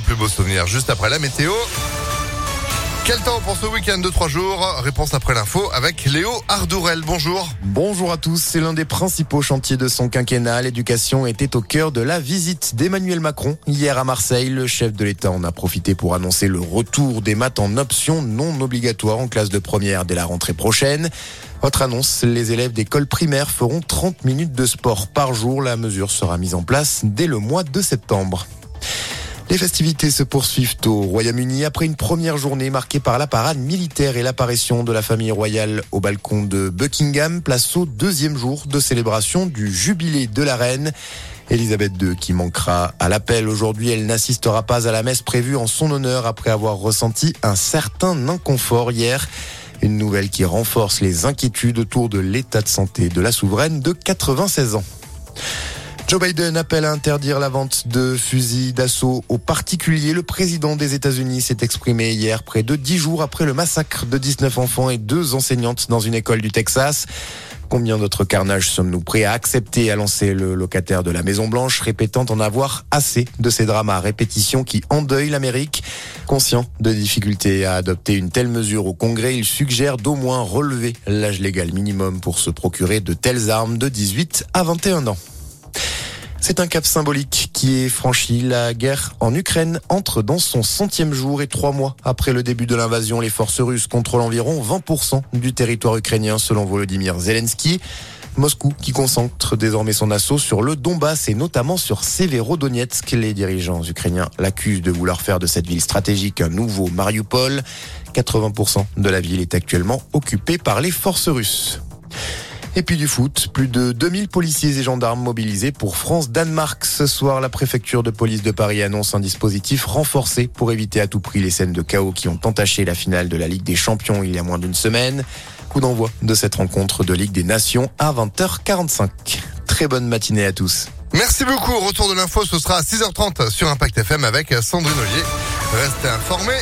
plus beaux souvenirs juste après la météo. Quel temps pour ce week-end de trois jours Réponse après l'info avec Léo Ardourel. Bonjour. Bonjour à tous. C'est l'un des principaux chantiers de son quinquennat. L'éducation était au cœur de la visite d'Emmanuel Macron hier à Marseille. Le chef de l'État en a profité pour annoncer le retour des maths en option non obligatoire en classe de première dès la rentrée prochaine. Autre annonce, les élèves d'école primaire feront 30 minutes de sport par jour. La mesure sera mise en place dès le mois de septembre. Les festivités se poursuivent au Royaume-Uni après une première journée marquée par la parade militaire et l'apparition de la famille royale au balcon de Buckingham, place au deuxième jour de célébration du jubilé de la reine. Elisabeth II qui manquera à l'appel aujourd'hui, elle n'assistera pas à la messe prévue en son honneur après avoir ressenti un certain inconfort hier. Une nouvelle qui renforce les inquiétudes autour de l'état de santé de la souveraine de 96 ans. Joe Biden appelle à interdire la vente de fusils d'assaut aux particuliers. Le président des États-Unis s'est exprimé hier, près de dix jours après le massacre de 19 enfants et deux enseignantes dans une école du Texas. Combien d'autres carnages sommes-nous prêts à accepter a lancé le locataire de la Maison Blanche, répétant en avoir assez de ces dramas à répétition qui endeuillent l'Amérique. Conscient de difficultés à adopter une telle mesure au Congrès, il suggère d'au moins relever l'âge légal minimum pour se procurer de telles armes de 18 à 21 ans. C'est un cap symbolique qui est franchi. La guerre en Ukraine entre dans son centième jour et trois mois après le début de l'invasion. Les forces russes contrôlent environ 20% du territoire ukrainien selon Volodymyr Zelensky. Moscou qui concentre désormais son assaut sur le Donbass et notamment sur Severodonetsk. Les dirigeants ukrainiens l'accusent de vouloir faire de cette ville stratégique un nouveau Mariupol. 80% de la ville est actuellement occupée par les forces russes. Et puis du foot, plus de 2000 policiers et gendarmes mobilisés pour France-Danemark. Ce soir, la préfecture de police de Paris annonce un dispositif renforcé pour éviter à tout prix les scènes de chaos qui ont entaché la finale de la Ligue des Champions il y a moins d'une semaine. Coup d'envoi de cette rencontre de Ligue des Nations à 20h45. Très bonne matinée à tous. Merci beaucoup. Retour de l'info, ce sera à 6h30 sur Impact FM avec Sandrine Ollier. Restez informés.